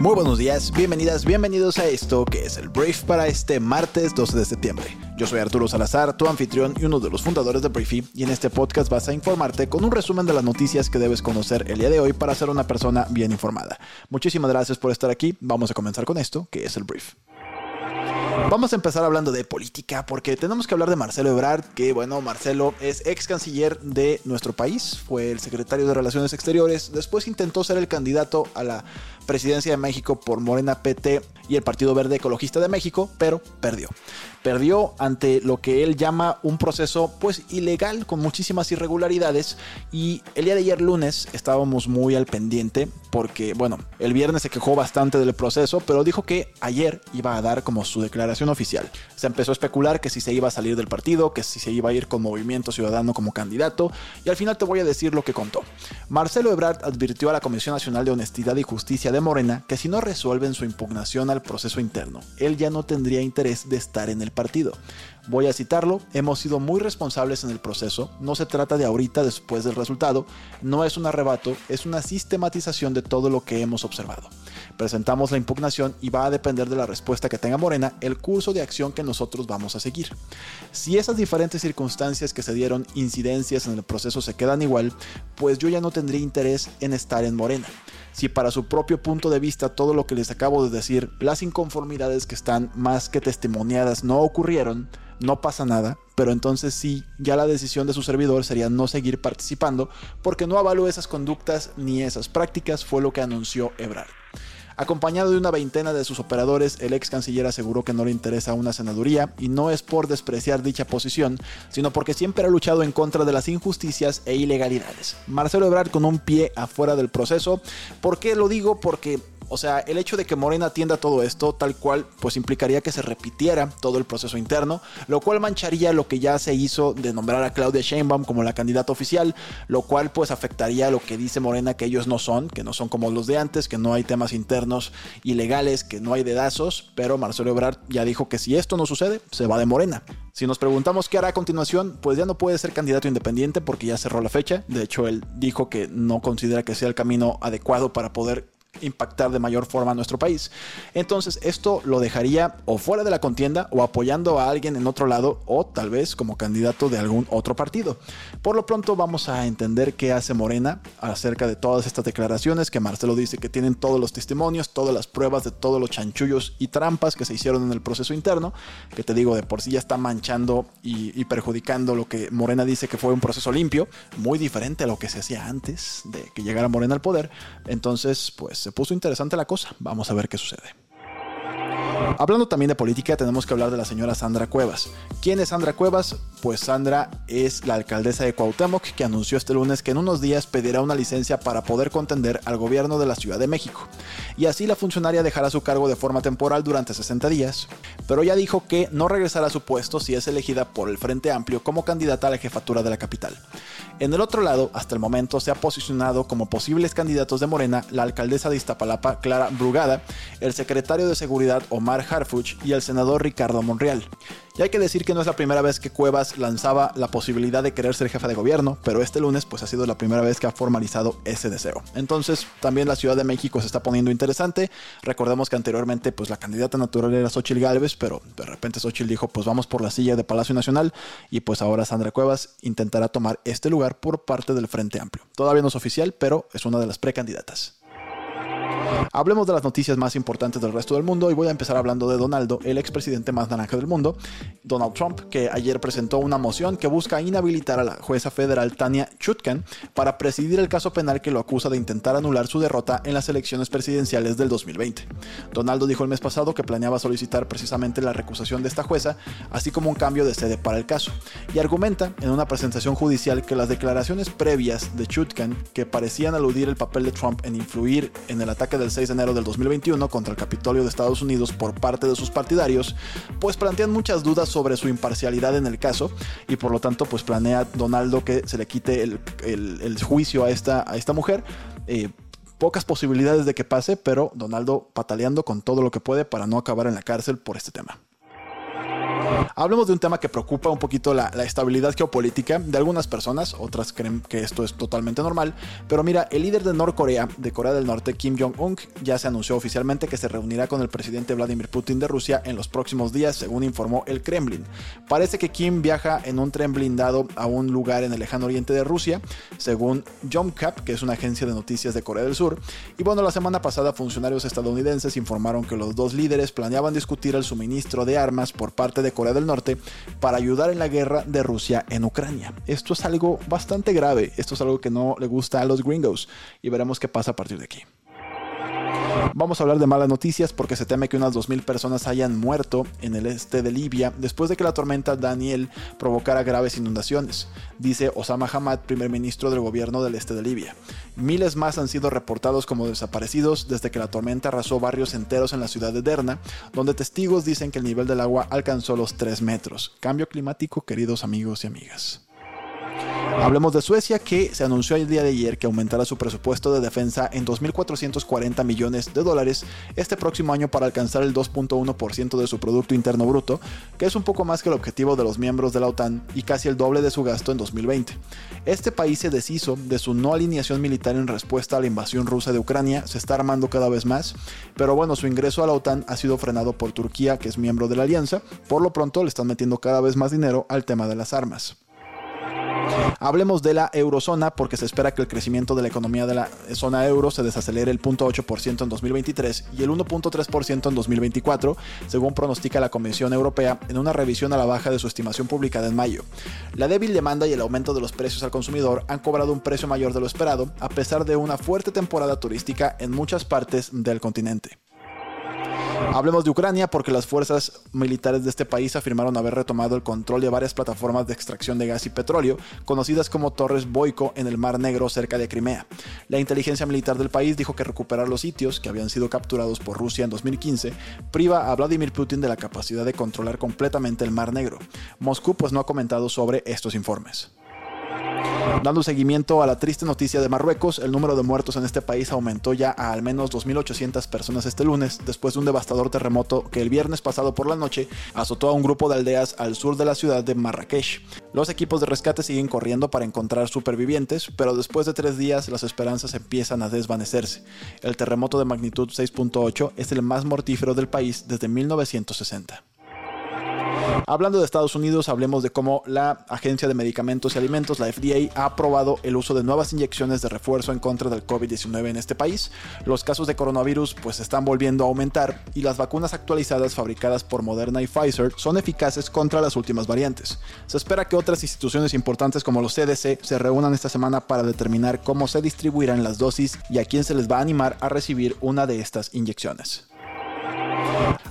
Muy buenos días, bienvenidas, bienvenidos a esto que es el Brief para este martes 12 de septiembre. Yo soy Arturo Salazar, tu anfitrión y uno de los fundadores de Briefy, y en este podcast vas a informarte con un resumen de las noticias que debes conocer el día de hoy para ser una persona bien informada. Muchísimas gracias por estar aquí, vamos a comenzar con esto, que es el Brief. Vamos a empezar hablando de política porque tenemos que hablar de Marcelo Ebrard, que bueno, Marcelo es ex canciller de nuestro país, fue el secretario de Relaciones Exteriores, después intentó ser el candidato a la presidencia de México por Morena PT y el Partido Verde Ecologista de México, pero perdió. Perdió ante lo que él llama un proceso pues ilegal con muchísimas irregularidades y el día de ayer lunes estábamos muy al pendiente porque bueno, el viernes se quejó bastante del proceso, pero dijo que ayer iba a dar como su declaración oficial. Se empezó a especular que si se iba a salir del partido, que si se iba a ir con Movimiento Ciudadano como candidato y al final te voy a decir lo que contó. Marcelo Ebrard advirtió a la Comisión Nacional de Honestidad y Justicia de Morena que si no resuelven su impugnación al proceso interno, él ya no tendría interés de estar en el partido. Voy a citarlo, hemos sido muy responsables en el proceso, no se trata de ahorita después del resultado, no es un arrebato, es una sistematización de todo lo que hemos observado. Presentamos la impugnación y va a depender de la respuesta que tenga Morena el curso de acción que nosotros vamos a seguir. Si esas diferentes circunstancias que se dieron, incidencias en el proceso se quedan igual, pues yo ya no tendría interés en estar en Morena si para su propio punto de vista todo lo que les acabo de decir, las inconformidades que están más que testimoniadas no ocurrieron, no pasa nada, pero entonces sí, ya la decisión de su servidor sería no seguir participando porque no avaló esas conductas ni esas prácticas, fue lo que anunció Ebrard. Acompañado de una veintena de sus operadores, el ex canciller aseguró que no le interesa una senaduría y no es por despreciar dicha posición, sino porque siempre ha luchado en contra de las injusticias e ilegalidades. Marcelo Ebrard con un pie afuera del proceso. ¿Por qué lo digo? Porque o sea, el hecho de que Morena atienda todo esto tal cual, pues implicaría que se repitiera todo el proceso interno, lo cual mancharía lo que ya se hizo de nombrar a Claudia Sheinbaum como la candidata oficial, lo cual pues afectaría lo que dice Morena que ellos no son, que no son como los de antes, que no hay temas internos ilegales, que no hay dedazos, pero Marcelo Ebrard ya dijo que si esto no sucede, se va de Morena. Si nos preguntamos qué hará a continuación, pues ya no puede ser candidato independiente porque ya cerró la fecha. De hecho, él dijo que no considera que sea el camino adecuado para poder impactar de mayor forma a nuestro país. Entonces esto lo dejaría o fuera de la contienda o apoyando a alguien en otro lado o tal vez como candidato de algún otro partido. Por lo pronto vamos a entender qué hace Morena acerca de todas estas declaraciones que Marcelo dice que tienen todos los testimonios, todas las pruebas de todos los chanchullos y trampas que se hicieron en el proceso interno, que te digo de por sí ya está manchando y, y perjudicando lo que Morena dice que fue un proceso limpio, muy diferente a lo que se hacía antes de que llegara Morena al poder. Entonces, pues se puso interesante la cosa. Vamos a ver qué sucede. Hablando también de política, tenemos que hablar de la señora Sandra Cuevas. ¿Quién es Sandra Cuevas? Pues Sandra es la alcaldesa de Cuauhtémoc que anunció este lunes que en unos días pedirá una licencia para poder contender al gobierno de la Ciudad de México. Y así la funcionaria dejará su cargo de forma temporal durante 60 días, pero ya dijo que no regresará a su puesto si es elegida por el Frente Amplio como candidata a la jefatura de la capital. En el otro lado, hasta el momento se ha posicionado como posibles candidatos de Morena la alcaldesa de Iztapalapa, Clara Brugada, el secretario de Seguridad Omar Harfuch y el senador Ricardo Monreal. Y hay que decir que no es la primera vez que Cuevas lanzaba la posibilidad de querer ser jefa de gobierno, pero este lunes pues ha sido la primera vez que ha formalizado ese deseo. Entonces también la Ciudad de México se está poniendo interesante. Recordemos que anteriormente pues la candidata natural era Xochitl Gálvez, pero de repente Xochitl dijo pues vamos por la silla de Palacio Nacional y pues ahora Sandra Cuevas intentará tomar este lugar por parte del Frente Amplio. Todavía no es oficial, pero es una de las precandidatas. Hablemos de las noticias más importantes del resto del mundo y voy a empezar hablando de Donaldo, el expresidente más naranja del mundo, Donald Trump, que ayer presentó una moción que busca inhabilitar a la jueza federal Tania Chutkan para presidir el caso penal que lo acusa de intentar anular su derrota en las elecciones presidenciales del 2020. Donaldo dijo el mes pasado que planeaba solicitar precisamente la recusación de esta jueza, así como un cambio de sede para el caso, y argumenta en una presentación judicial que las declaraciones previas de Chutkan, que parecían aludir el papel de Trump en influir en el ataque del del 6 de enero del 2021 contra el Capitolio de Estados Unidos por parte de sus partidarios, pues plantean muchas dudas sobre su imparcialidad en el caso y por lo tanto pues planea Donaldo que se le quite el, juicio a esta, a esta mujer. Eh, pocas posibilidades de que pase, pero Donaldo pataleando con todo lo que puede para no acabar en la cárcel por este tema. Hablemos de un tema que preocupa un poquito la, estabilidad geopolítica de algunas personas, otras creen que esto es totalmente normal, pero mira, el líder de Norcorea, de Corea del Norte, Kim Jong-un, ya se anunció oficialmente que se reunirá con el presidente Vladimir Putin de Rusia en los próximos días, según informó el Kremlin. Parece que Kim viaja en un tren blindado a un lugar en el lejano oriente de Rusia, según Jomcap, que es una agencia de noticias de Corea del Sur. Y bueno, la semana pasada funcionarios estadounidenses informaron que los dos líderes planeaban discutir el suministro de armas por parte de Corea del Norte para ayudar en la guerra de Rusia en Ucrania. Esto es algo bastante grave, esto es algo que no le gusta a los gringos y veremos qué pasa a partir de aquí. Vamos a hablar de malas noticias porque se teme que unas 2.000 personas hayan muerto en el este de Libia después de que la tormenta Daniel provocara graves inundaciones, dice Osama Hamad, primer ministro del gobierno del este de Libia. Miles más han sido reportados como desaparecidos desde que la tormenta arrasó barrios enteros en la ciudad de Derna, donde testigos dicen que el nivel del agua alcanzó los 3 metros. Cambio climático, queridos amigos y amigas. Hablemos de Suecia, que se anunció el día de ayer que aumentará su presupuesto de defensa en 2.440 millones de dólares este próximo año para alcanzar el 2.1% de su Producto Interno Bruto, que es un poco más que el objetivo de los miembros de la OTAN y casi el doble de su gasto en 2020. Este país se deshizo de su no alineación militar en respuesta a la invasión rusa de Ucrania, se está armando cada vez más, pero bueno, su ingreso a la OTAN ha sido frenado por Turquía, que es miembro de la alianza, por lo pronto le están metiendo cada vez más dinero al tema de las armas. Hablemos de la eurozona porque se espera que el crecimiento de la economía de la zona euro se desacelere el 0.8% en 2023 y el 1.3% en 2024, según pronostica la Comisión Europea en una revisión a la baja de su estimación publicada en mayo. La débil demanda y el aumento de los precios al consumidor han cobrado un precio mayor de lo esperado, a pesar de una fuerte temporada turística en muchas partes del continente. Hablemos de Ucrania porque las fuerzas militares de este país afirmaron haber retomado el control de varias plataformas de extracción de gas y petróleo, conocidas como Torres Boico en el Mar Negro cerca de Crimea. La inteligencia militar del país dijo que recuperar los sitios que habían sido capturados por Rusia en 2015 priva a Vladimir Putin de la capacidad de controlar completamente el Mar Negro. Moscú pues no ha comentado sobre estos informes. Dando seguimiento a la triste noticia de Marruecos, el número de muertos en este país aumentó ya a al menos 2.800 personas este lunes, después de un devastador terremoto que el viernes pasado por la noche azotó a un grupo de aldeas al sur de la ciudad de Marrakech. Los equipos de rescate siguen corriendo para encontrar supervivientes, pero después de tres días las esperanzas empiezan a desvanecerse. El terremoto de magnitud 6.8 es el más mortífero del país desde 1960. Hablando de Estados Unidos, hablemos de cómo la Agencia de Medicamentos y Alimentos, la FDA, ha aprobado el uso de nuevas inyecciones de refuerzo en contra del COVID-19 en este país. Los casos de coronavirus pues están volviendo a aumentar y las vacunas actualizadas fabricadas por Moderna y Pfizer son eficaces contra las últimas variantes. Se espera que otras instituciones importantes como los CDC se reúnan esta semana para determinar cómo se distribuirán las dosis y a quién se les va a animar a recibir una de estas inyecciones.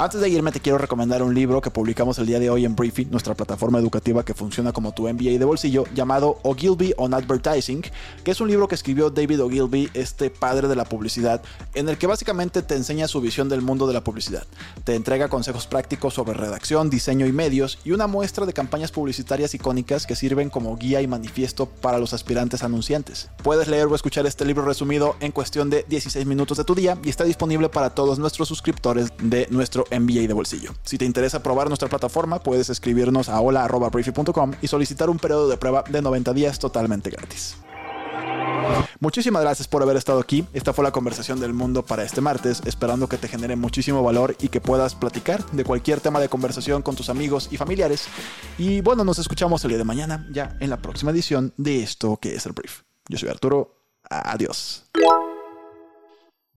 Antes de irme te quiero recomendar un libro que publicamos el día de hoy en Briefy, nuestra plataforma educativa que funciona como tu MBA de bolsillo, llamado Ogilvy on Advertising, que es un libro que escribió David Ogilvy, este padre de la publicidad, en el que básicamente te enseña su visión del mundo de la publicidad. Te entrega consejos prácticos sobre redacción, diseño y medios y una muestra de campañas publicitarias icónicas que sirven como guía y manifiesto para los aspirantes anunciantes. Puedes leer o escuchar este libro resumido en cuestión de 16 minutos de tu día y está disponible para todos nuestros suscriptores de nuestro MBA de bolsillo. Si te interesa probar nuestra plataforma, puedes escribirnos a hola.briefy.com y solicitar un periodo de prueba de 90 días totalmente gratis. Muchísimas gracias por haber estado aquí. Esta fue la conversación del mundo para este martes, esperando que te genere muchísimo valor y que puedas platicar de cualquier tema de conversación con tus amigos y familiares. Y bueno, nos escuchamos el día de mañana, ya en la próxima edición de esto que es el brief. Yo soy Arturo. Adiós.